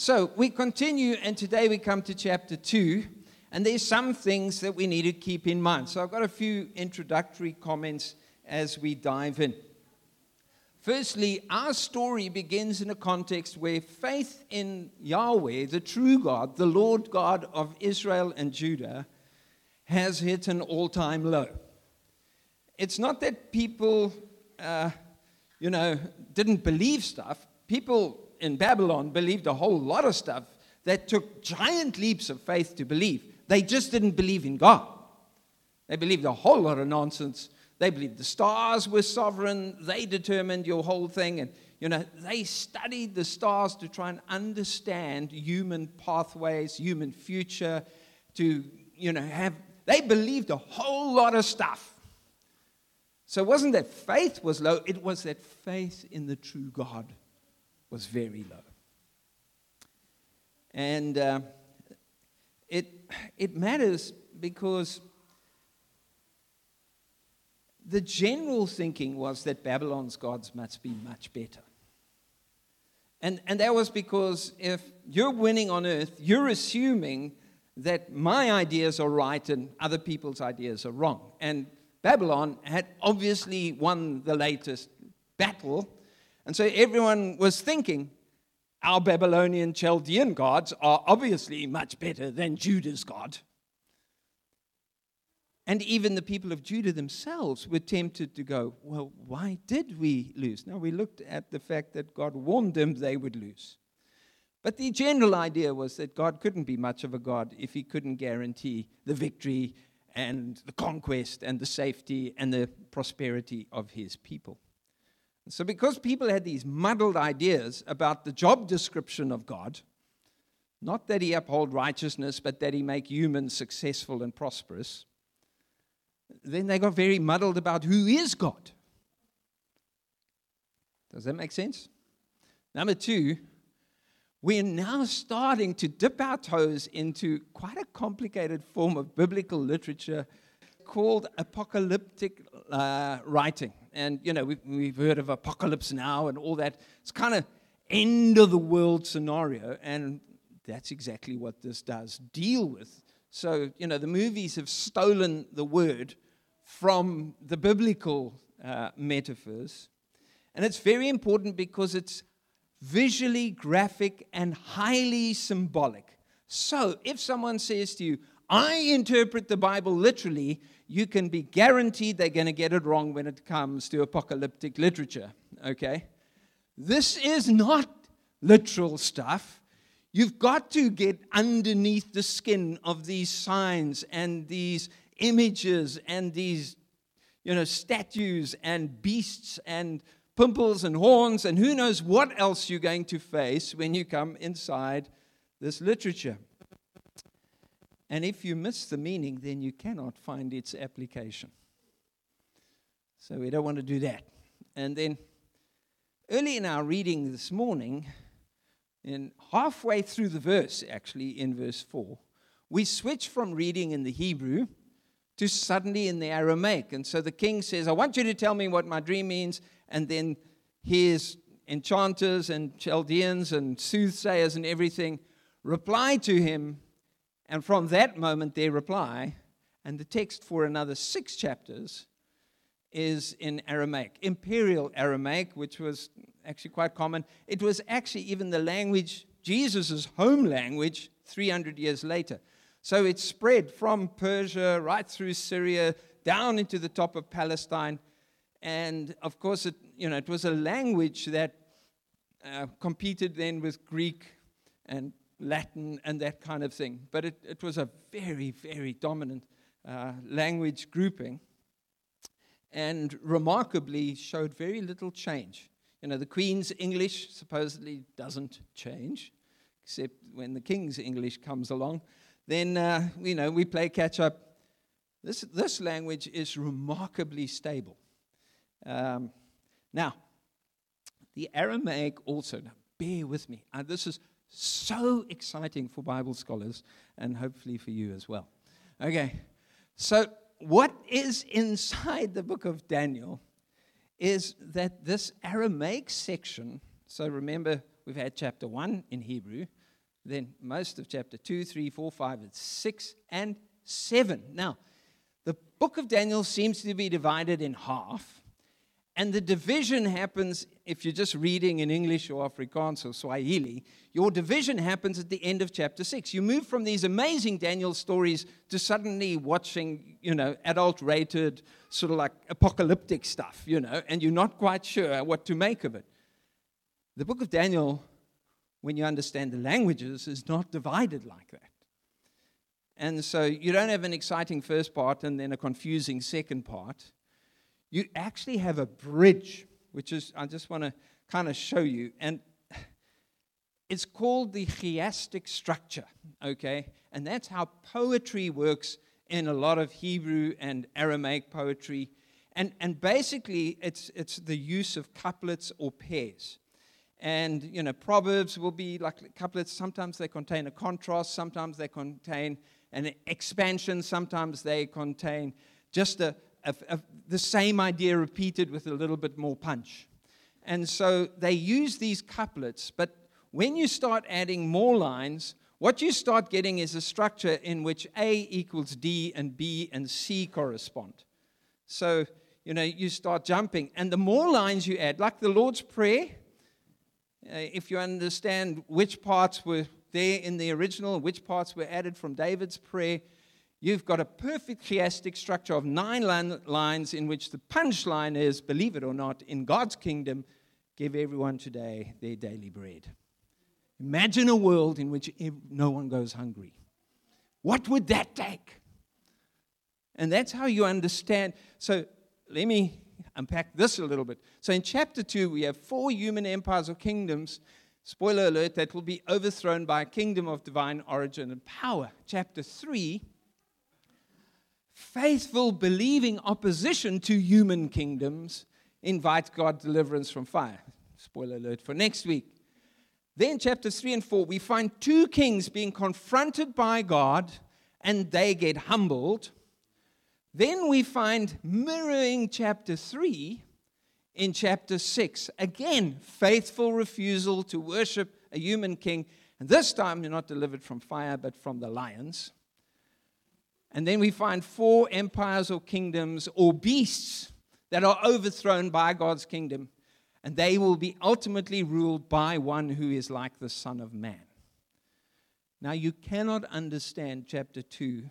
So we continue, and today we come to chapter 2, and there's some things that we need to keep in mind. So I've got a few introductory comments as we dive in. Firstly, our story begins in a context where faith in Yahweh, the true God, the Lord God of Israel and Judah, has hit an all time low. It's not that people, uh, you know, didn't believe stuff. People in Babylon believed a whole lot of stuff that took giant leaps of faith to believe. They just didn't believe in God. They believed a whole lot of nonsense they believed the stars were sovereign. They determined your whole thing. And, you know, they studied the stars to try and understand human pathways, human future, to, you know, have, they believed a whole lot of stuff. So it wasn't that faith was low, it was that faith in the true God was very low. And uh, it, it matters because the general thinking was that Babylon's gods must be much better. And, and that was because if you're winning on earth, you're assuming that my ideas are right and other people's ideas are wrong. And Babylon had obviously won the latest battle. And so everyone was thinking, our Babylonian Chaldean gods are obviously much better than Judah's God. And even the people of Judah themselves were tempted to go, Well, why did we lose? Now, we looked at the fact that God warned them they would lose. But the general idea was that God couldn't be much of a God if he couldn't guarantee the victory and the conquest and the safety and the prosperity of his people. So, because people had these muddled ideas about the job description of God, not that he uphold righteousness, but that he make humans successful and prosperous, then they got very muddled about who is God. Does that make sense? Number two, we're now starting to dip our toes into quite a complicated form of biblical literature called apocalyptic uh, writing. And, you know, we've, we've heard of apocalypse now and all that. It's kind of end of the world scenario. And that's exactly what this does deal with so, you know, the movies have stolen the word from the biblical uh, metaphors. And it's very important because it's visually graphic and highly symbolic. So, if someone says to you, I interpret the Bible literally, you can be guaranteed they're going to get it wrong when it comes to apocalyptic literature. Okay? This is not literal stuff. You've got to get underneath the skin of these signs and these images and these, you know, statues and beasts and pimples and horns and who knows what else you're going to face when you come inside this literature. And if you miss the meaning, then you cannot find its application. So we don't want to do that. And then early in our reading this morning, in halfway through the verse, actually, in verse 4, we switch from reading in the Hebrew to suddenly in the Aramaic. And so the king says, I want you to tell me what my dream means. And then his enchanters and Chaldeans and soothsayers and everything reply to him. And from that moment, their reply. And the text for another six chapters is in Aramaic, Imperial Aramaic, which was actually quite common. It was actually even the language, Jesus' home language, 300 years later. So it spread from Persia right through Syria down into the top of Palestine. And of course, it, you know, it was a language that uh, competed then with Greek and Latin and that kind of thing. But it, it was a very, very dominant uh, language grouping and remarkably showed very little change. You know, the Queen's English supposedly doesn't change, except when the King's English comes along. Then, uh, you know, we play catch up. This, this language is remarkably stable. Um, now, the Aramaic also, now bear with me. Uh, this is so exciting for Bible scholars and hopefully for you as well. Okay, so what is inside the book of Daniel is that this Aramaic section, so remember, we've had chapter 1 in Hebrew, then most of chapter 2, 3, 4, 5, and 6, and 7. Now, the book of Daniel seems to be divided in half. And the division happens, if you're just reading in English or Afrikaans or Swahili, your division happens at the end of chapter 6. You move from these amazing Daniel stories to suddenly watching, you know, adult rated, sort of like apocalyptic stuff, you know, and you're not quite sure what to make of it. The book of Daniel, when you understand the languages, is not divided like that. And so you don't have an exciting first part and then a confusing second part you actually have a bridge, which is, I just want to kind of show you. And it's called the chiastic structure, okay? And that's how poetry works in a lot of Hebrew and Aramaic poetry. And, and basically, it's, it's the use of couplets or pairs. And, you know, proverbs will be like couplets. Sometimes they contain a contrast, sometimes they contain an expansion, sometimes they contain just a, the same idea repeated with a little bit more punch. And so they use these couplets, but when you start adding more lines, what you start getting is a structure in which A equals D and B and C correspond. So, you know, you start jumping. And the more lines you add, like the Lord's Prayer, uh, if you understand which parts were there in the original, which parts were added from David's prayer, you've got a perfect chiastic structure of nine lines in which the punchline is, believe it or not, in God's kingdom, give everyone today their daily bread. Imagine a world in which no one goes hungry. What would that take? And that's how you understand. So let me unpack this a little bit. So in chapter 2, we have four human empires or kingdoms. Spoiler alert, that will be overthrown by a kingdom of divine origin and power. Chapter 3, faithful, believing opposition to human kingdoms invites God deliverance from fire. Spoiler alert for next week. Then, chapters 3 and 4, we find two kings being confronted by God and they get humbled. Then we find mirroring chapter 3 in chapter 6. Again, faithful refusal to worship a human king. And this time, you're not delivered from fire, but from the lions. And then we find four empires or kingdoms or beasts that are overthrown by God's kingdom. And they will be ultimately ruled by one who is like the Son of Man. Now, you cannot understand chapter 2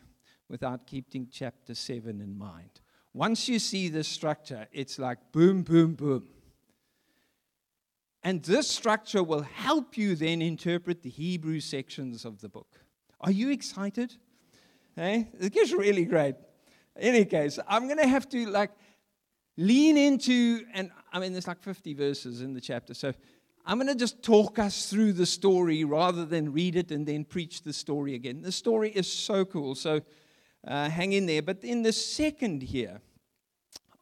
without keeping chapter 7 in mind. Once you see the structure, it's like boom, boom, boom. And this structure will help you then interpret the Hebrew sections of the book. Are you excited? Hey, it gets really great. In any case, I'm going to have to like lean into, and I mean, there's like 50 verses in the chapter. So I'm going to just talk us through the story rather than read it and then preach the story again. The story is so cool. So uh, hang in there. But in the second year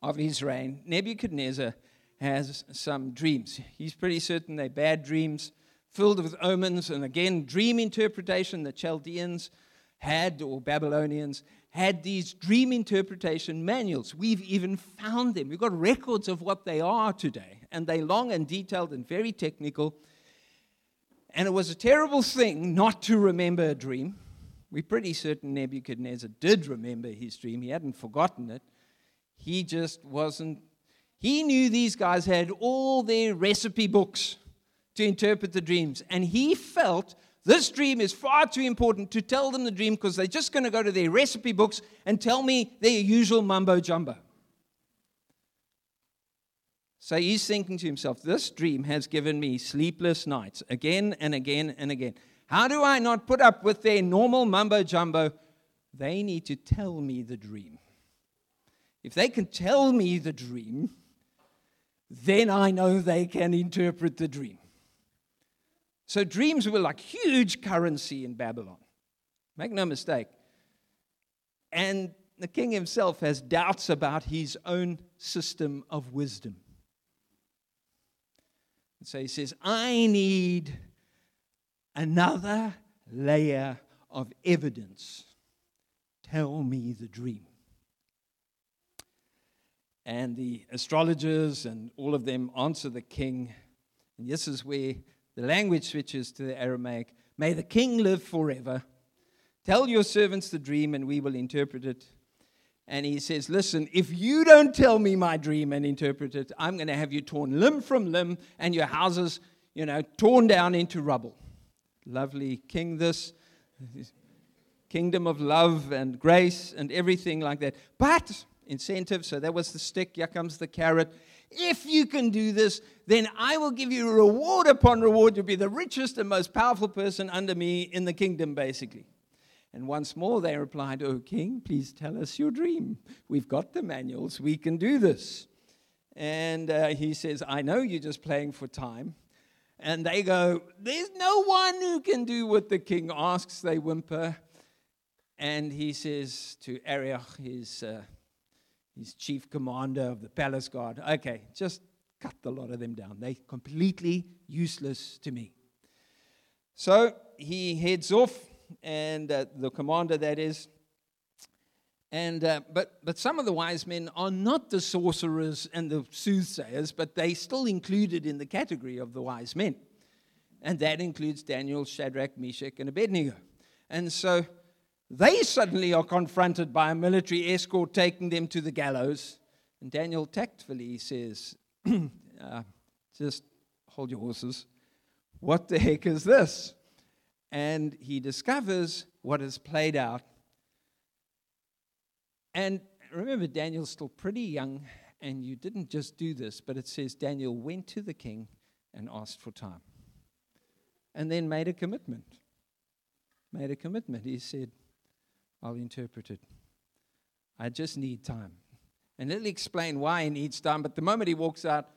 of his reign, Nebuchadnezzar has some dreams. He's pretty certain they're bad dreams, filled with omens, and again, dream interpretation. The Chaldeans had, or Babylonians, had these dream interpretation manuals. We've even found them. We've got records of what they are today, and they're long and detailed and very technical. And it was a terrible thing not to remember a dream. We're pretty certain Nebuchadnezzar did remember his dream, he hadn't forgotten it. He just wasn't, he knew these guys had all their recipe books to interpret the dreams, and he felt this dream is far too important to tell them the dream because they're just going to go to their recipe books and tell me their usual mumbo jumbo. So he's thinking to himself, This dream has given me sleepless nights again and again and again. How do I not put up with their normal mumbo jumbo? They need to tell me the dream. If they can tell me the dream, then I know they can interpret the dream. So dreams were like huge currency in Babylon. Make no mistake. And the king himself has doubts about his own system of wisdom. And so he says, I need another layer of evidence. Tell me the dream. And the astrologers and all of them answer the king. And this is where The language switches to the Aramaic. May the king live forever. Tell your servants the dream, and we will interpret it. And he says, Listen, if you don't tell me my dream and interpret it, I'm going to have you torn limb from limb and your houses, you know, torn down into rubble. Lovely king, this kingdom of love and grace and everything like that. But incentive, so that was the stick, here comes the carrot. If you can do this, then I will give you reward upon reward. You'll be the richest and most powerful person under me in the kingdom, basically. And once more they replied, O king, please tell us your dream. We've got the manuals, we can do this. And uh, he says, I know you're just playing for time. And they go, There's no one who can do what the king asks, they whimper. And he says to Arioch, his, uh, his chief commander of the palace guard, Okay, just cut the lot of them down. They're completely useless to me. So he heads off and uh, the commander that is. And, uh, but, but some of the wise men are not the sorcerers and the soothsayers, but they still included in the category of the wise men. And that includes Daniel, Shadrach, Meshach, and Abednego. And so they suddenly are confronted by a military escort taking them to the gallows. And Daniel tactfully says, uh, Just hold your horses. What the heck is this? and he discovers what has played out. And remember, Daniel's still pretty young, and you didn't just do this, but it says Daniel went to the king and asked for time. And then made a commitment. Made a commitment. He said, I'll interpret it. I just need time. And it'll explain why he needs time. But the moment he walks out,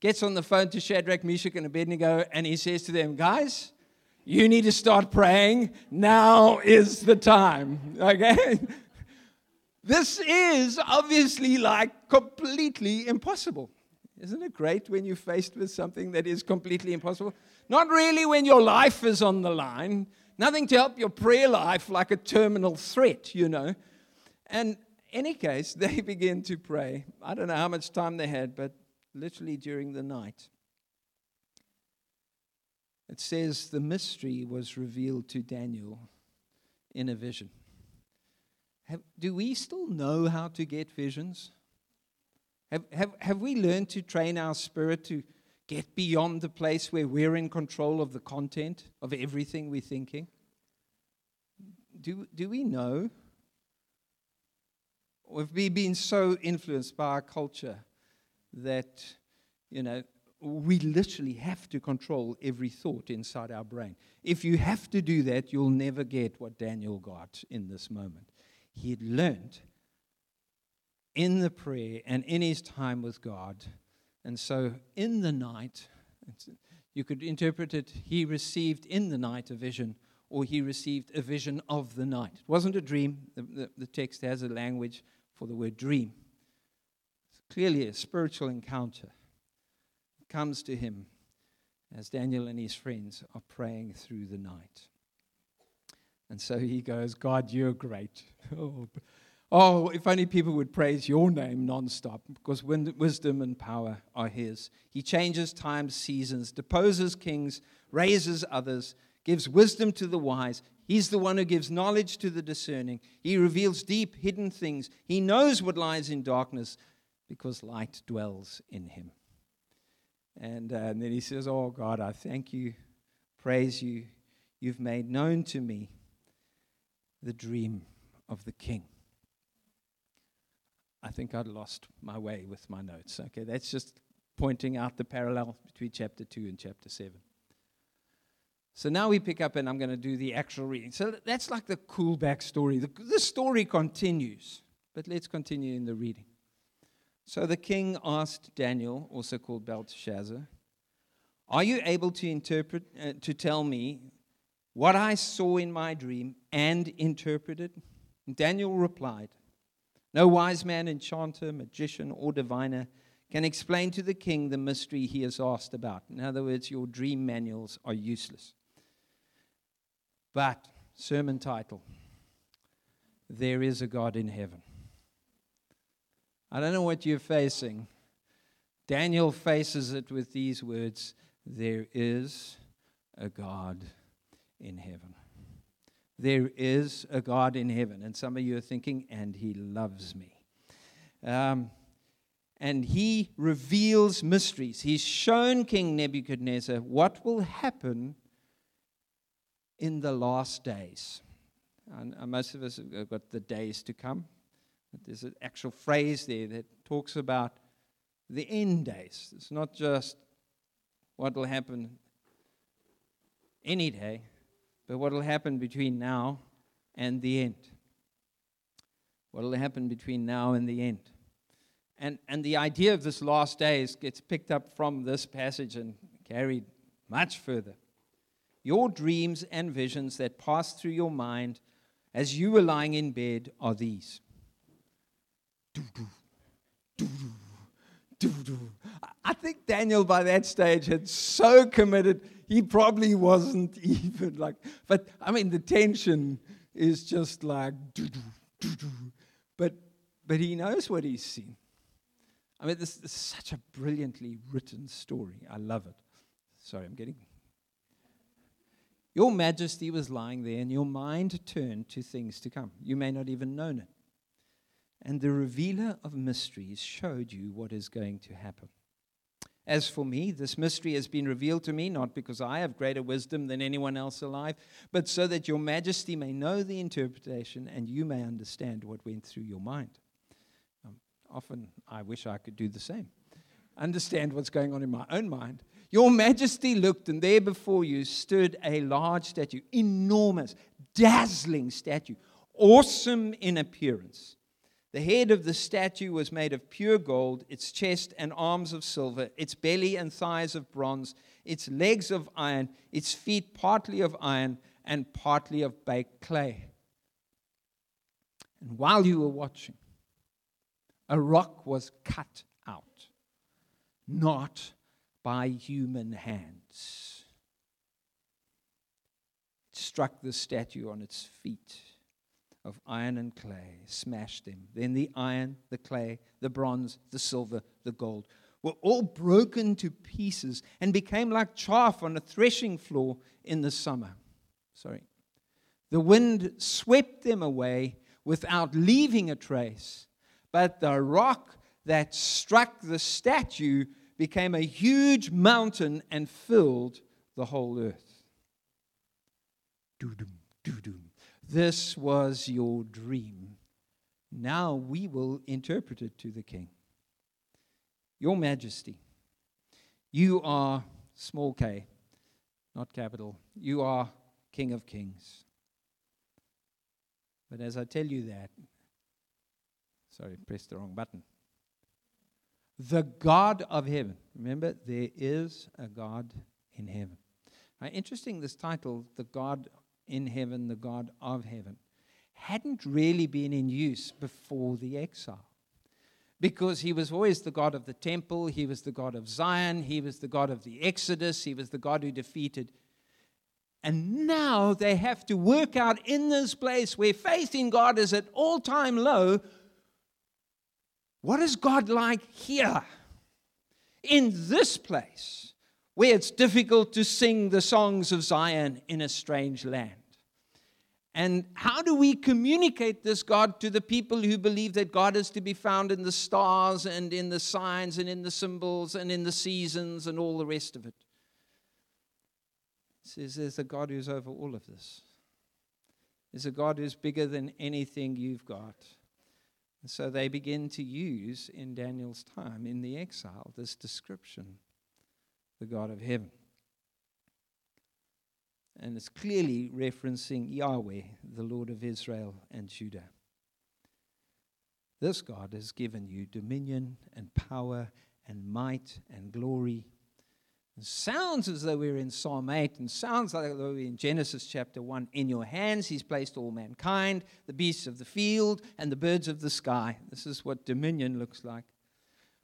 gets on the phone to Shadrach, Meshach, and Abednego, and he says to them, Guys, you need to start praying. Now is the time. Okay? this is obviously like completely impossible. Isn't it great when you're faced with something that is completely impossible? Not really when your life is on the line. Nothing to help your prayer life like a terminal threat, you know. And any case, they begin to pray. I don't know how much time they had, but literally during the night it says the mystery was revealed to Daniel in a vision. Have, do we still know how to get visions? Have, have, have we learned to train our spirit to get beyond the place where we're in control of the content of everything we're thinking? Do, do we know? Or have we been so influenced by our culture that, you know, we literally have to control every thought inside our brain. If you have to do that, you'll never get what Daniel got in this moment. He had learned in the prayer and in his time with God. And so in the night, you could interpret it, he received in the night a vision, or he received a vision of the night. It wasn't a dream. The, the, the text has a language for the word dream. It's clearly a spiritual encounter comes to him as Daniel and his friends are praying through the night. And so he goes, God, you're great. Oh, oh, if only people would praise your name nonstop, because wisdom and power are his. He changes times, seasons, deposes kings, raises others, gives wisdom to the wise. He's the one who gives knowledge to the discerning. He reveals deep, hidden things. He knows what lies in darkness, because light dwells in him. And, uh, and then he says, Oh God, I thank you, praise you. You've made known to me the dream of the king. I think I'd lost my way with my notes. Okay, that's just pointing out the parallel between chapter 2 and chapter 7. So now we pick up, and I'm going to do the actual reading. So that's like the cool back story. The, the story continues, but let's continue in the reading. So the king asked Daniel, also called Belteshazzar, Are you able to interpret, uh, to tell me what I saw in my dream and interpret it? And Daniel replied, No wise man, enchanter, magician, or diviner can explain to the king the mystery he has asked about. In other words, your dream manuals are useless. But, sermon title There is a God in heaven. I don't know what you're facing. Daniel faces it with these words There is a God in heaven. There is a God in heaven. And some of you are thinking, and he loves me. Um, and he reveals mysteries. He's shown King Nebuchadnezzar what will happen in the last days. And most of us have got the days to come. But there's an actual phrase there that talks about the end days. It's not just what will happen any day, but what will happen between now and the end. What will happen between now and the end. And, and the idea of this last days gets picked up from this passage and carried much further. Your dreams and visions that pass through your mind as you were lying in bed are these. I think Daniel by that stage had so committed, he probably wasn't even like, but I mean, the tension is just like, but, but he knows what he's seen. I mean, this, is such a brilliantly written story. I love it. Sorry, I'm getting. Your majesty was lying there, and your mind turned to things to come. You may not even known it. And the revealer of mysteries showed you what is going to happen. As for me, this mystery has been revealed to me not because I have greater wisdom than anyone else alive, but so that your majesty may know the interpretation and you may understand what went through your mind. Um, often I wish I could do the same. Understand what's going on in my own mind. Your majesty looked, and there before you stood a large statue, enormous, dazzling statue, awesome in appearance the head of the statue was made of pure gold, its chest and arms of silver, its belly and thighs of bronze, its legs of iron, its feet partly of iron and partly of baked clay. And while you were watching, a rock was cut out, not by human hands. It struck the statue on its feet of iron and clay, smashed them. Then the iron, the clay, the bronze, the silver, the gold were all broken to pieces and became like chaff on a threshing floor in the summer. Sorry. The wind swept them away without leaving a trace, but the rock that struck the statue became a huge mountain and filled the whole earth. Doo-dum, doo-dum. This was your dream. Now we will interpret it to the king. Your Majesty, you are small k, not capital. You are King of Kings. But as I tell you that, sorry, pressed the wrong button. The God of heaven. Remember, there is a God in heaven. Now, interesting this title, The God in heaven, the God of heaven, hadn't really been in use before the exile. Because he was always the God of the temple, he was the God of Zion, he was the God of the Exodus, he was the God who defeated. And now they have to work out in this place where faith in God is at all time low. What is God like here? In this place where it's difficult to sing the songs of Zion in a strange land. And how do we communicate this God to the people who believe that God is to be found in the stars and in the signs and in the symbols and in the seasons and all the rest of it? Says there's a God who's over all of this. There's a God who's bigger than anything you've got. And so they begin to use in Daniel's time in the exile this description the God of heaven and it's clearly referencing Yahweh, the Lord of Israel and Judah. This God has given you dominion and power and might and glory. It sounds as though we're in Psalm 8 and sounds like though we're in Genesis chapter 1. In your hands he's placed all mankind, the beasts of the field, and the birds of the sky. This is what dominion looks like.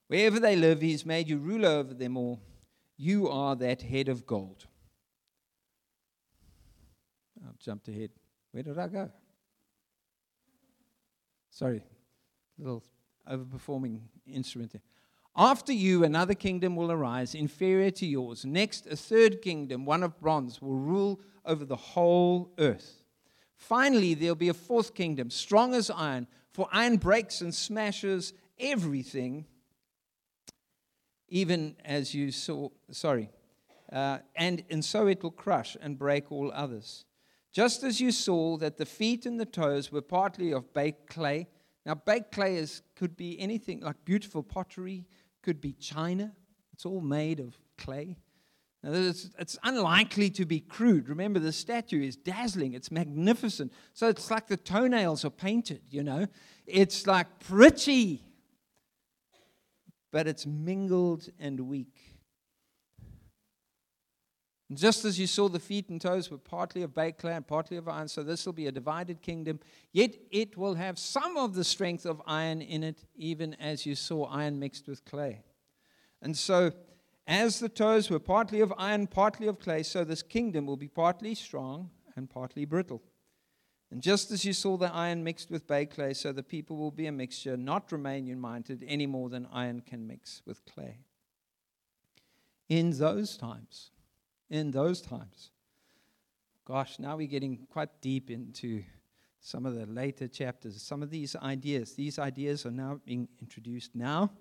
Wherever they live, he's made you ruler over them all. You are that head of gold. I've jumped ahead. Where did I go? Sorry, little overperforming instrument there. After you, another kingdom will arise, inferior to yours. Next, a third kingdom, one of bronze, will rule over the whole earth. Finally, there'll be a fourth kingdom, strong as iron, for iron breaks and smashes everything, even as you saw, sorry, uh, and, and so it will crush and break all others. Just as you saw that the feet and the toes were partly of baked clay. Now, baked clay is, could be anything like beautiful pottery, could be china. It's all made of clay. Now, it's, it's unlikely to be crude. Remember, the statue is dazzling, it's magnificent. So it's like the toenails are painted, you know. It's like pretty, but it's mingled and weak. And just as you saw the feet and toes were partly of baked clay and partly of iron, so this will be a divided kingdom. Yet it will have some of the strength of iron in it, even as you saw iron mixed with clay. And so, as the toes were partly of iron, partly of clay, so this kingdom will be partly strong and partly brittle. And just as you saw the iron mixed with baked clay, so the people will be a mixture, not remain united any more than iron can mix with clay. In those times, in those times. Gosh, now we're getting quite deep into some of the later chapters. Some of these ideas, these ideas are now being introduced now,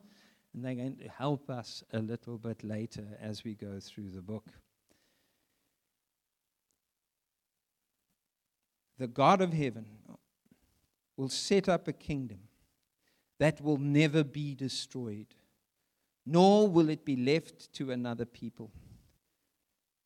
and they're going to help us a little bit later as we go through the book. The God of heaven will set up a kingdom that will never be destroyed, nor will it be left to another people.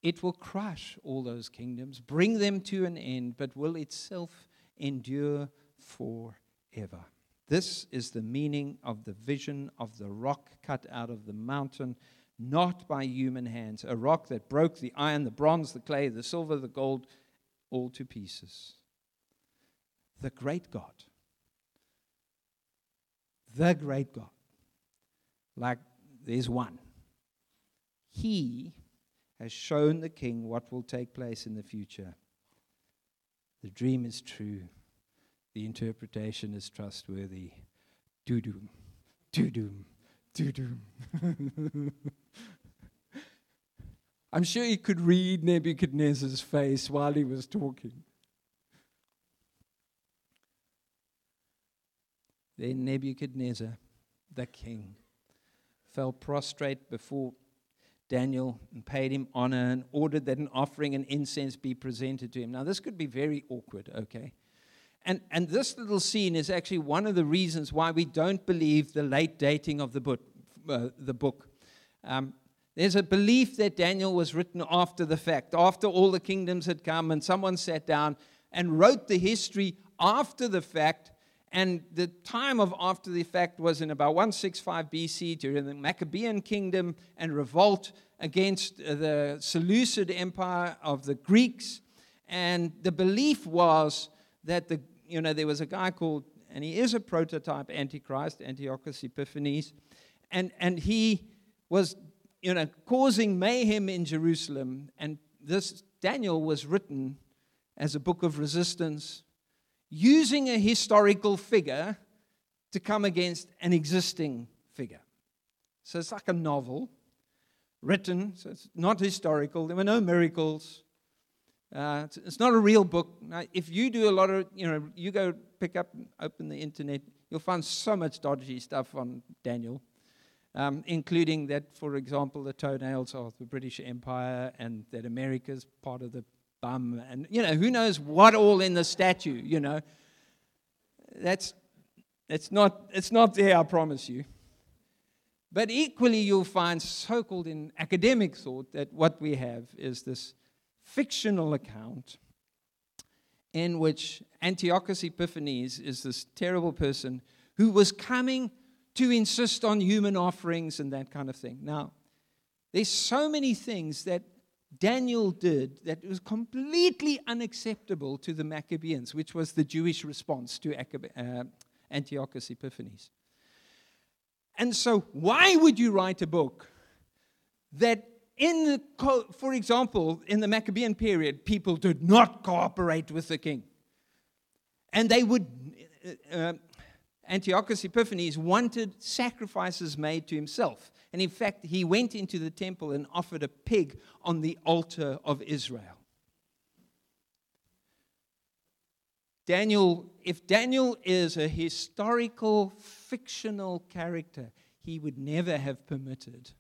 It will crush all those kingdoms, bring them to an end, but will itself endure forever. This is the meaning of the vision of the rock cut out of the mountain, not by human hands, a rock that broke the iron, the bronze, the clay, the silver, the gold, all to pieces. The great God, the great God, like there's one. He has shown the king what will take place in the future. The dream is true, the interpretation is trustworthy. Doo doom, doo doom, doo doom. I'm sure he could read Nebuchadnezzar's face while he was talking. Then Nebuchadnezzar, the king, fell prostrate before Daniel and paid him honor and ordered that an offering and incense be presented to him. Now, this could be very awkward, okay? And, and this little scene is actually one of the reasons why we don't believe the late dating of the book. Uh, the book. Um, there's a belief that Daniel was written after the fact, after all the kingdoms had come, and someone sat down and wrote the history after the fact and the time of after the fact was in about 165 BC during the Maccabean kingdom and revolt against uh, the Seleucid Empire of the Greeks. And the belief was that the, you know, there was a guy called, and he is a prototype Antichrist, Antiochus Epiphanes, and, and he was, you know, causing mayhem in Jerusalem. And this Daniel was written as a book of resistance using a historical figure to come against an existing figure. So it's like a novel written, so it's not historical. There were no miracles. Uh, it's, not a real book. Now, if you do a lot of, you know, you go pick up, open the internet, you'll find so much dodgy stuff on Daniel, um, including that, for example, the toenails of the British Empire and that America's part of the bum, and you know, who knows what all in the statue, you know. That's it's not it's not there, I promise you. But equally, you'll find, so called in academic thought, that what we have is this fictional account in which Antiochus Epiphanes is this terrible person who was coming to insist on human offerings and that kind of thing. Now, there's so many things that Daniel did that was completely unacceptable to the Maccabees, which was the Jewish response to uh, Antiochus Epiphanes. And so, why would you write a book that, in the, for example, in the Maccabean period, people did not cooperate with the king? And they would, uh, uh Antiochus Epiphanes wanted sacrifices made to himself. And in fact, he went into the temple and offered a pig on the altar of Israel. Daniel, if Daniel is a historical, fictional character, he would never have permitted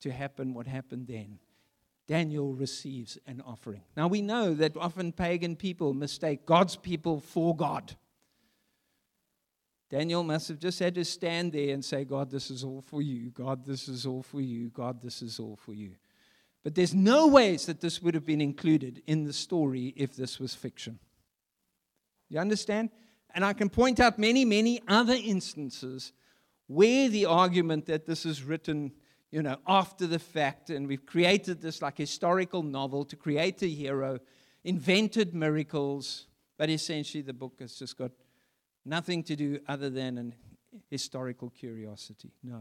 to happen what happened then. Daniel receives an offering. Now we know that often pagan people mistake God's people for God. Daniel must have just had to stand there and say, God, this is all for you. God, this is all for you. God, this is all for you. But there's no ways that this would have been included in the story if this was fiction. You understand? And I can point out many, many other instances where the argument that this is written, you know, after the fact, and we've created this like historical novel to create a hero, invented miracles, but essentially the book has just got Nothing to do other than an historical curiosity. No.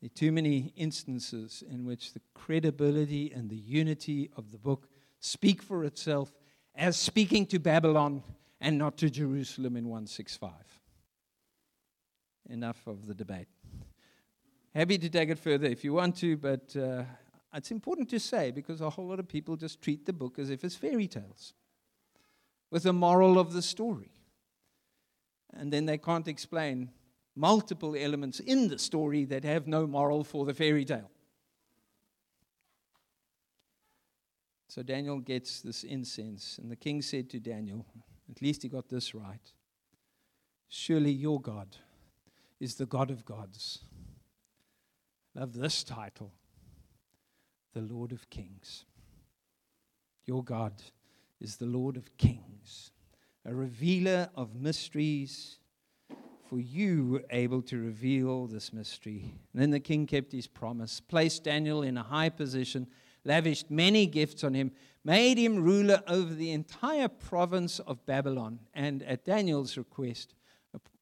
There are too many instances in which the credibility and the unity of the book speak for itself as speaking to Babylon and not to Jerusalem in 165. Enough of the debate. Happy to take it further if you want to, but uh, it's important to say because a whole lot of people just treat the book as if it's fairy tales with the moral of the story and then they can't explain multiple elements in the story that have no moral for the fairy tale. So Daniel gets this incense, and the king said to Daniel, at least he got this right Surely your God is the God of gods. Love this title, the Lord of Kings. Your God is the Lord of Kings a revealer of mysteries, for you were able to reveal this mystery. And then the king kept his promise, placed Daniel in a high position, lavished many gifts on him, made him ruler over the entire province of Babylon. And at Daniel's request,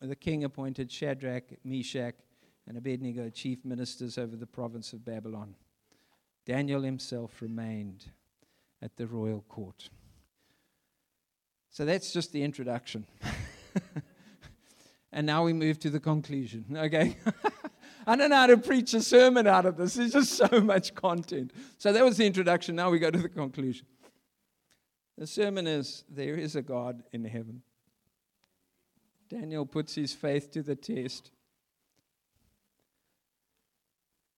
the king appointed Shadrach, Meshach, and Abednego chief ministers over the province of Babylon. Daniel himself remained at the royal court. So that's just the introduction. and now we move to the conclusion, okay? I don't know how to preach a sermon out of this. There's just so much content. So that was the introduction. Now we go to the conclusion. The sermon is There is a God in heaven. Daniel puts his faith to the test.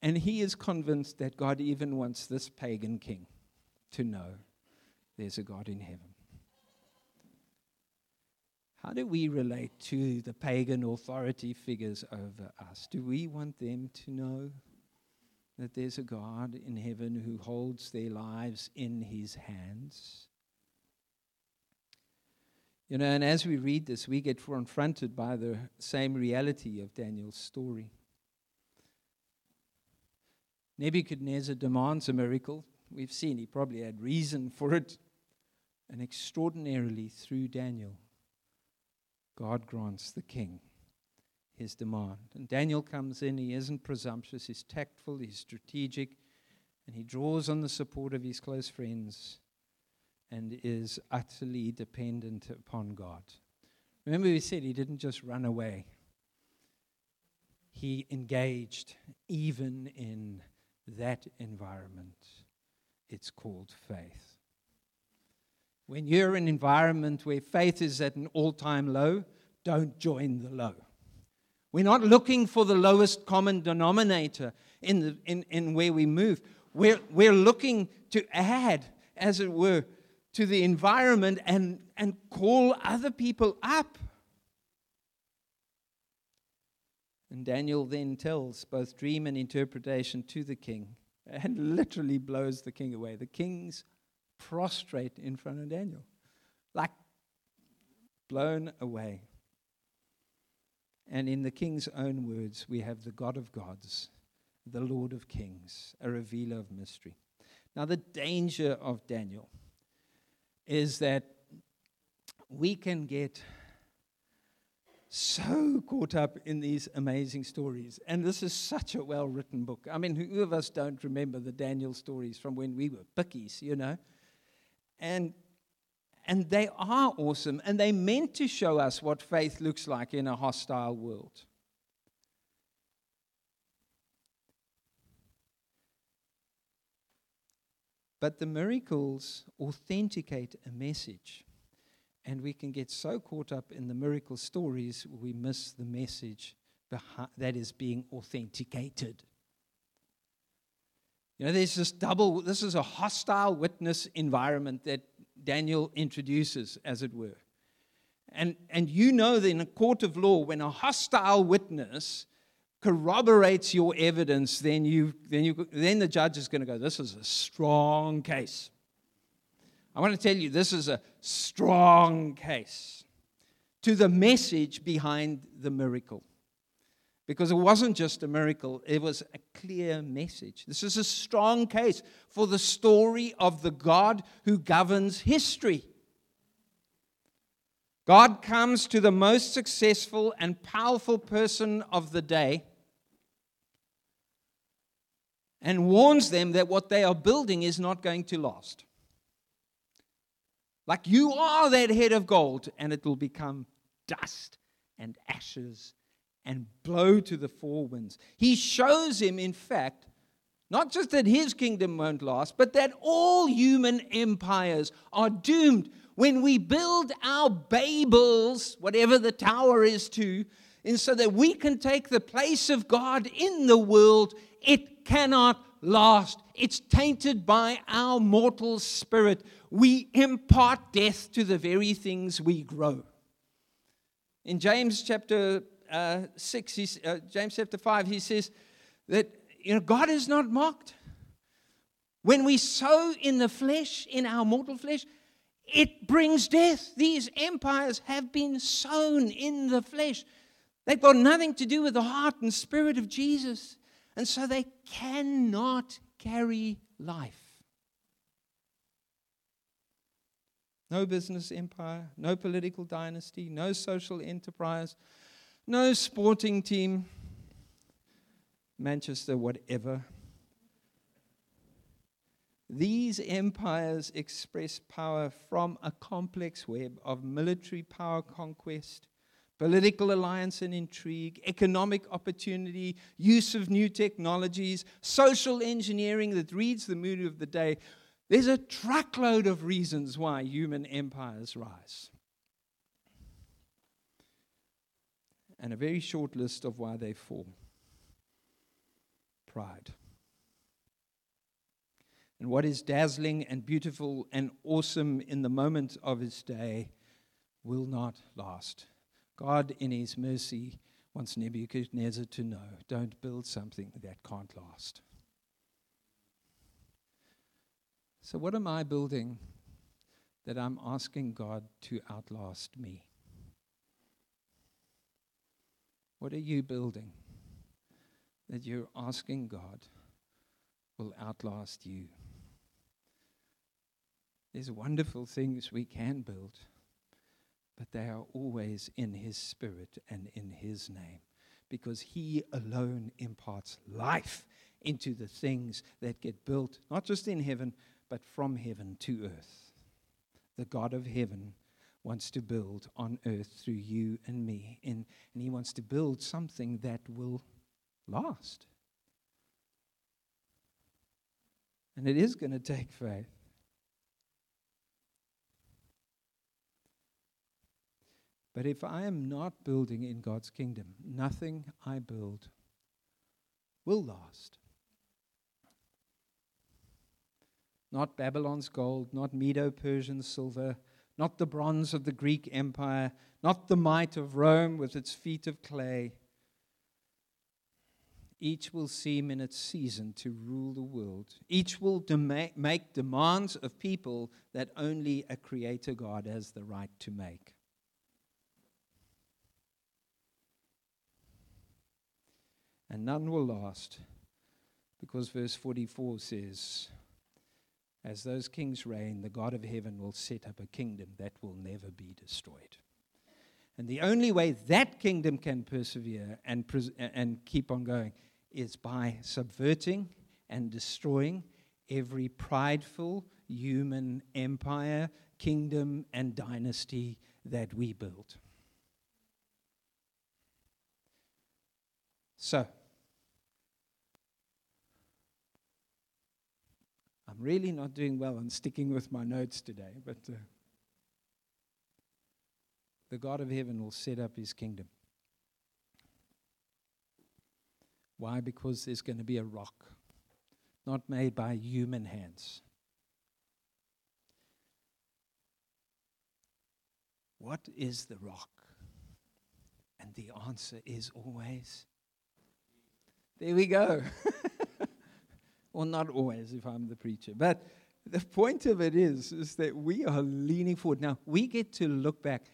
And he is convinced that God even wants this pagan king to know there's a God in heaven. How do we relate to the pagan authority figures over us? Do we want them to know that there's a God in heaven who holds their lives in his hands? You know, and as we read this, we get confronted by the same reality of Daniel's story. Nebuchadnezzar demands a miracle. We've seen he probably had reason for it. And extraordinarily, through Daniel, God grants the king his demand. And Daniel comes in, he isn't presumptuous, he's tactful, he's strategic, and he draws on the support of his close friends and is utterly dependent upon God. Remember, we said he didn't just run away, he engaged even in that environment. It's called faith. When you're in an environment where faith is at an all time low, don't join the low. We're not looking for the lowest common denominator in, the, in, in where we move. We're, we're looking to add, as it were, to the environment and, and call other people up. And Daniel then tells both dream and interpretation to the king and literally blows the king away. The king's prostrate in front of Daniel, like blown away. And in the king's own words, we have the God of gods, the Lord of kings, a revealer of mystery. Now, the danger of Daniel is that we can get so caught up in these amazing stories. And this is such a well written book. I mean, who of us don't remember the Daniel stories from when we were pickies, you know? And, and they are awesome, and they meant to show us what faith looks like in a hostile world. But the miracles authenticate a message. And we can get so caught up in the miracle stories, we miss the message that is being authenticated. You know, there's this double, this is a hostile witness environment that Daniel introduces, as it were. And, and you know that in a court of law, when a hostile witness corroborates your evidence, then, you, then, you, then the judge is going to go, This is a strong case. I want to tell you, this is a strong case to the message behind the miracle. Because it wasn't just a miracle, it was a clear message. This is a strong case for the story of the God who governs history. God comes to the most successful and powerful person of the day and warns them that what they are building is not going to last. Like you are that head of gold, and it will become dust and ashes and blow to the four winds. He shows him, in fact, not just that his kingdom won't last, but that all human empires are doomed. When we build our Babels, whatever the tower is to, and so that we can take the place of God in the world, it cannot last. It's tainted by our mortal spirit. We impart death to the very things we grow. In James chapter uh, 6, uh, James chapter 5, he says that you know, God is not mocked. When we sow in the flesh, in our mortal flesh, it brings death. These empires have been sown in the flesh. They've got nothing to do with the heart and spirit of Jesus. And so they cannot carry life. No business empire, no political dynasty, no social enterprise, no sporting team, Manchester, whatever. These empires express power from a complex web of military power conquest, political alliance and intrigue, economic opportunity, use of new technologies, social engineering that reads the mood of the day. There's a truckload of reasons why human empires rise. And a very short list of why they fall pride. And what is dazzling and beautiful and awesome in the moment of his day will not last. God, in His mercy, wants Nebuchadnezzar to know don't build something that can't last. So, what am I building that I'm asking God to outlast me? What are you building that you're asking God will outlast you? There's wonderful things we can build but they are always in His Spirit and in His name because He alone imparts life into the things that get built, not just in heaven, but from heaven to earth. The God of heaven wants to build on earth through you and me, and, and He wants to build something that will last. And it is going to take faith. But if I am not building in God's kingdom, nothing I build will last. Not Babylon's gold, not Medo Persian silver, not the bronze of the Greek Empire, not the might of Rome with its feet of clay. Each will seem in its season to rule the world. Each will make demands of people that only a creator God has the right to make. and none will last. Because verse 44 says, As those kings reign, the God of heaven will set up a kingdom that will never be destroyed. And the only way that kingdom can persevere and, pres- and keep on going is by subverting and destroying every prideful human empire kingdom and dynasty that we build. So, Really not doing well on sticking with my notes today, but uh, the God of heaven will set up his kingdom. Why? Because there's going to be a rock, not made by human hands. What is the rock? And the answer is always. There we go. well, not always if I'm the preacher. But the point of it is, is that we are leaning forward. Now, we get to look back,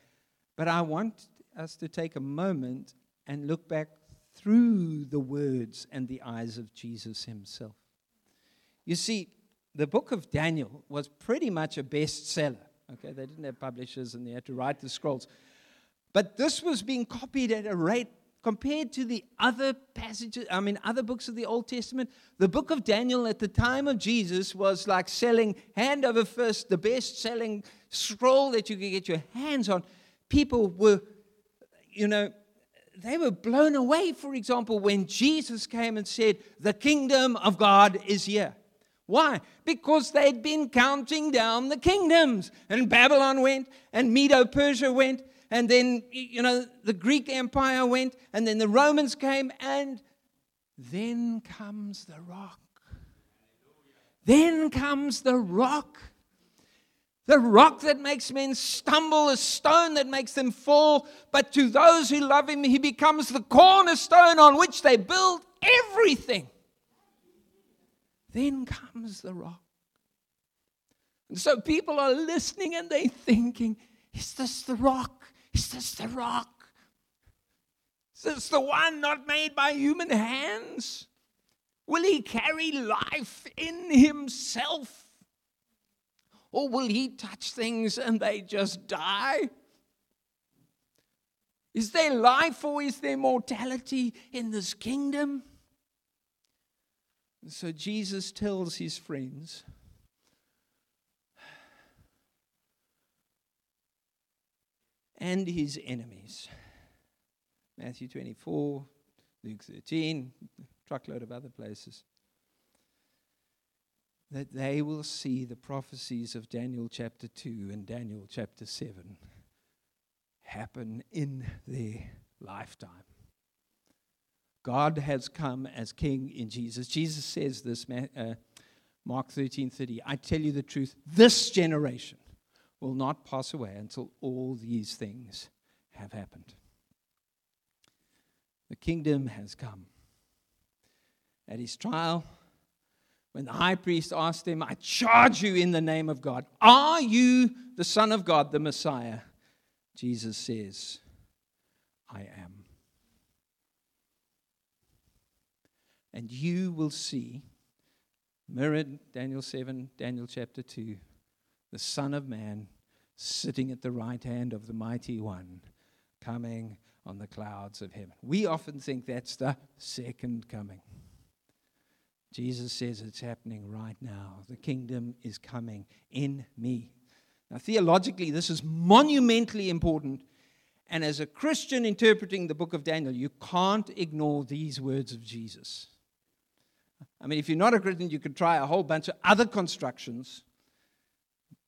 but I want us to take a moment and look back through the words and the eyes of Jesus himself. You see, the book of Daniel was pretty much a bestseller. Okay, they didn't have publishers and they had to write the scrolls. But this was being copied at a rate compared to the other passages, I mean, other books of the Old Testament. The book of Daniel at the time of Jesus was like selling hand over fist, the best selling scroll that you could get your hands on. People were, you know, they were blown away, for example, when Jesus came and said, The kingdom of God is here. Why? Because they'd been counting down the kingdoms. And Babylon went, and Medo Persia went, and then, you know, the Greek Empire went, and then the Romans came, and then comes the rock. Then comes the rock. The rock that makes men stumble, a stone that makes them fall. But to those who love him, he becomes the cornerstone on which they build everything. Then comes the rock. And so people are listening and they're thinking, is this the rock? Is this the rock? Is this the one not made by human hands? Will he carry life in himself? Or will he touch things and they just die? Is there life or is there mortality in this kingdom? so Jesus tells his friends, and his enemies. Matthew 24, Luke 13, truckload of other places. That they will see the prophecies of Daniel chapter 2 and Daniel chapter 7 happen in their lifetime. God has come as king in Jesus. Jesus says this, uh, Mark 13 30. I tell you the truth, this generation will not pass away until all these things have happened. The kingdom has come. At his trial, when the high priest asked him, I charge you in the name of God, are you the Son of God, the Messiah? Jesus says, I am. And you will see, mirrored Daniel 7, Daniel chapter 2, the Son of Man, sitting at the right hand of the mighty one, coming on the clouds of heaven. We often think that's the second coming. Jesus says it's happening right now. The kingdom is coming in me. Now, theologically, this is monumentally important. And as a Christian interpreting the book of Daniel, you can't ignore these words of Jesus. I mean, if you're not a Christian, you could try a whole bunch of other constructions,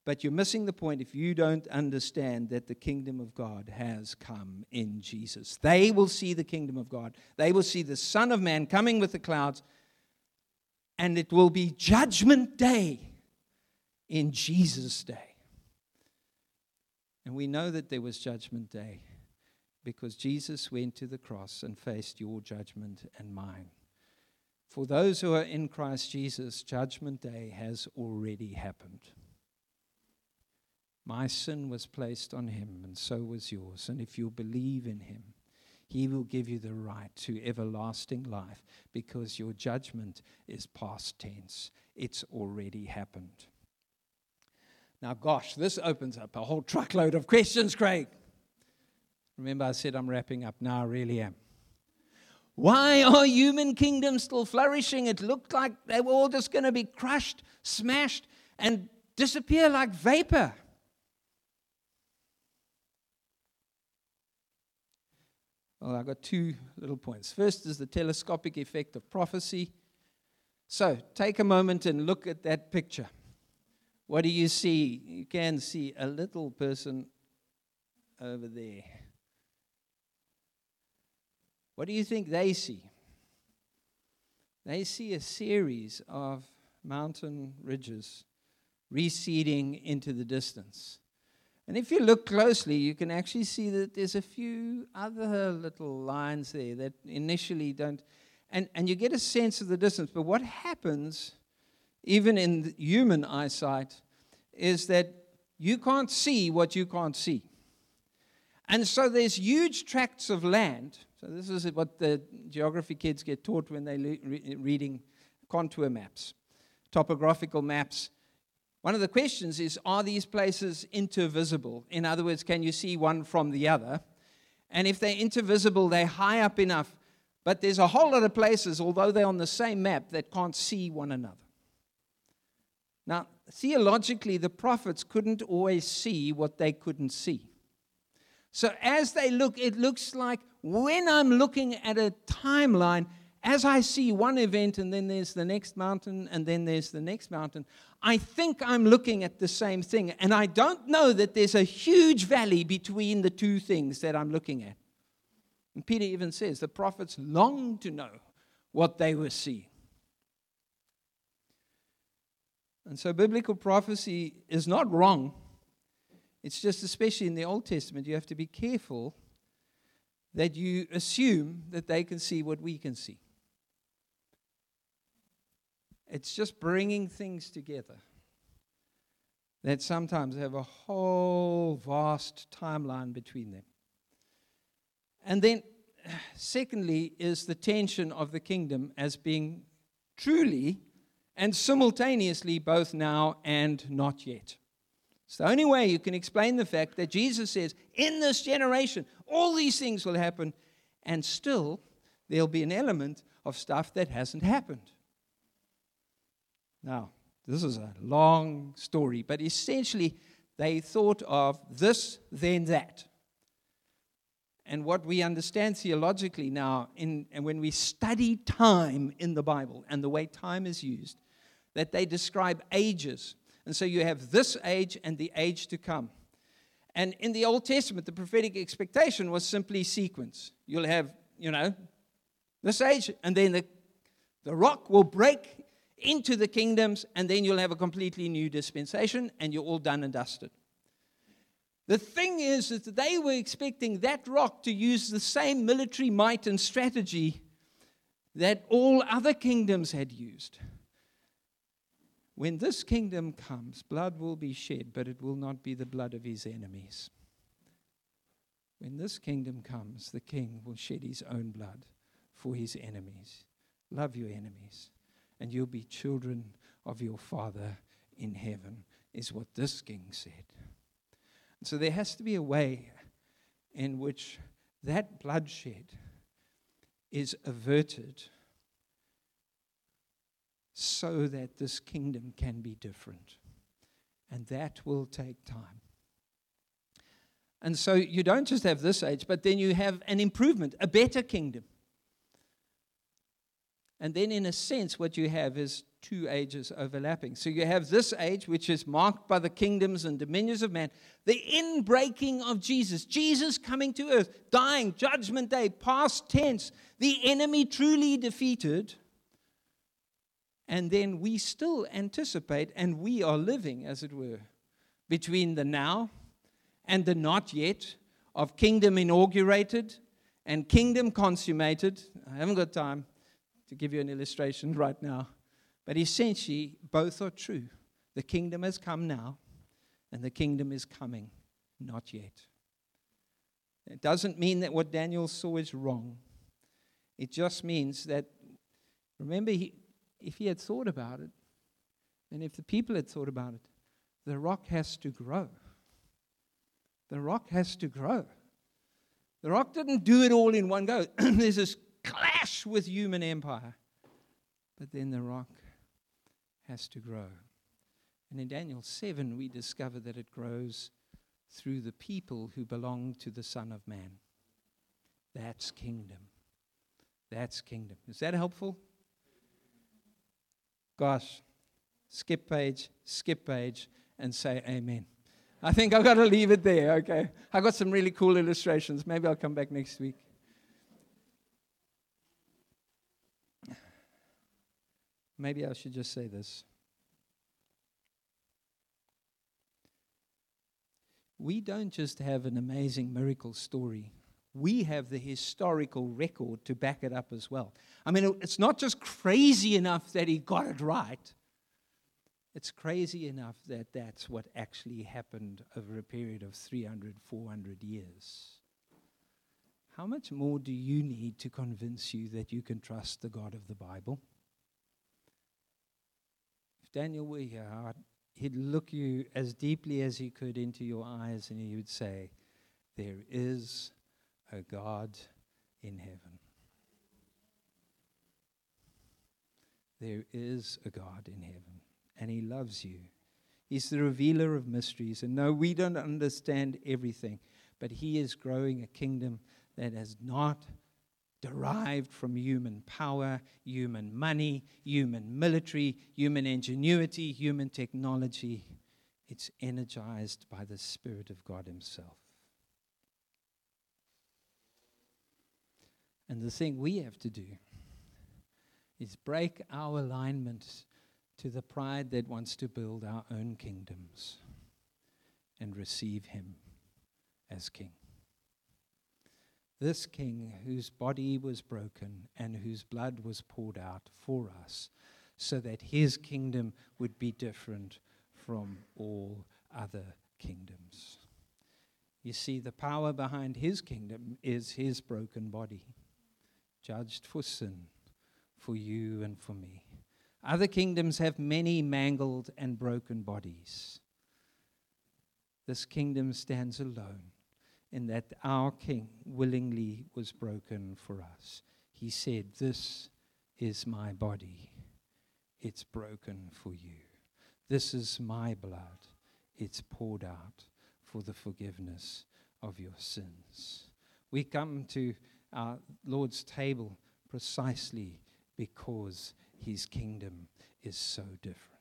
but you're missing the point if you don't understand that the kingdom of God has come in Jesus. They will see the kingdom of God, they will see the Son of Man coming with the clouds, and it will be judgment day in Jesus' day. And we know that there was judgment day because Jesus went to the cross and faced your judgment and mine. For those who are in Christ Jesus, Judgment Day has already happened. My sin was placed on him, and so was yours. And if you believe in him, he will give you the right to everlasting life because your judgment is past tense. It's already happened. Now, gosh, this opens up a whole truckload of questions, Craig. Remember, I said I'm wrapping up. Now I really am. Why are human kingdoms still flourishing? It looked like they were all just going to be crushed, smashed, and disappear like vapor. Well, I've got two little points. First is the telescopic effect of prophecy. So take a moment and look at that picture. What do you see? You can see a little person over there. What do you think they see? They see a series of mountain ridges receding into the distance. And if you look closely, you can actually see that there's a few other little lines there that initially don't. And, and you get a sense of the distance. But what happens, even in human eyesight, is that you can't see what you can't see. And so there's huge tracts of land. So this is what the geography kids get taught when they're re- reading contour maps, topographical maps one of the questions is Are these places intervisible? In other words, can you see one from the other? And if they're intervisible, they're high up enough. But there's a whole lot of places, although they're on the same map, that can't see one another. Now, theologically, the prophets couldn't always see what they couldn't see. So as they look, it looks like when I'm looking at a timeline, as I see one event and then there's the next mountain and then there's the next mountain, I think I'm looking at the same thing. And I don't know that there's a huge valley between the two things that I'm looking at. And Peter even says the prophets longed to know what they were seeing. And so biblical prophecy is not wrong. It's just, especially in the Old Testament, you have to be careful that you assume that they can see what we can see. It's just bringing things together that sometimes have a whole vast timeline between them. And then, secondly, is the tension of the kingdom as being truly and simultaneously both now and not yet. It's the only way you can explain the fact that Jesus says, in this generation, all these things will happen, and still there'll be an element of stuff that hasn't happened. Now, this is a long story, but essentially, they thought of this, then that. And what we understand theologically now, in, and when we study time in the Bible and the way time is used, that they describe ages. And so you have this age and the age to come. And in the Old Testament, the prophetic expectation was simply sequence. You'll have, you know, this age, and then the, the rock will break into the kingdoms, and then you'll have a completely new dispensation, and you're all done and dusted. The thing is that they were expecting that rock to use the same military might and strategy that all other kingdoms had used. When this kingdom comes, blood will be shed, but it will not be the blood of his enemies. When this kingdom comes, the king will shed his own blood for his enemies. Love your enemies and you'll be children of your Father in heaven, is what this king said. So there has to be a way in which that bloodshed is averted so that this kingdom can be different. And that will take time. And so you don't just have this age, but then you have an improvement, a better kingdom. And then, in a sense, what you have is two ages overlapping. So you have this age, which is marked by the kingdoms and dominions of man, the inbreaking of Jesus, Jesus coming to earth, dying, judgment day, past tense, the enemy truly defeated. And then we still anticipate, and we are living, as it were, between the now and the not yet of kingdom inaugurated and kingdom consummated. I haven't got time to give you an illustration right now. But essentially, both are true. The kingdom has come now, and the kingdom is coming not yet. It doesn't mean that what Daniel saw is wrong. It just means that, remember, he, if he had thought about it, and if the people had thought about it, the rock has to grow. The rock has to grow. The rock didn't do it all in one go. There's this clash with human empire. But then the rock has to grow. And in Daniel 7, we discover that it grows through the people who belong to the Son of Man. That's kingdom. That's kingdom. Is that helpful? Gosh, skip page, skip page, and say amen. I think I've got to leave it there, okay? I got some really cool illustrations. Maybe I'll come back next week. Maybe I should just say this. We don't just have an amazing miracle story, we have the historical record to back it up as well. I mean, it's not just crazy enough that he got it right, it's crazy enough that that's what actually happened over a period of 300, 400 years. How much more do you need to convince you that you can trust the God of the Bible? If Daniel were here, uh, he'd look you as deeply as he could into your eyes and he would say, There is a God in heaven. There is a God in heaven, and he loves you. He's the revealer of mysteries. And no, we don't understand everything, but he is growing a kingdom that has not derived from human power, human money, human military, human ingenuity, human technology. It's energized by the Spirit of God Himself. And the thing we have to do is break our alignment to the pride that wants to build our own kingdoms and receive Him as King. This King, whose body was broken and whose blood was poured out for us, so that His kingdom would be different from all other kingdoms. You see, the power behind His kingdom is His broken body judged for sin for you and for me. Other kingdoms have many mangled and broken bodies. This kingdom stands alone in that our King willingly was broken for us. He said, This is my body, it's broken for you. This is my blood, it's poured out for the forgiveness of your sins. We come to our Lord's table precisely because his kingdom is so different.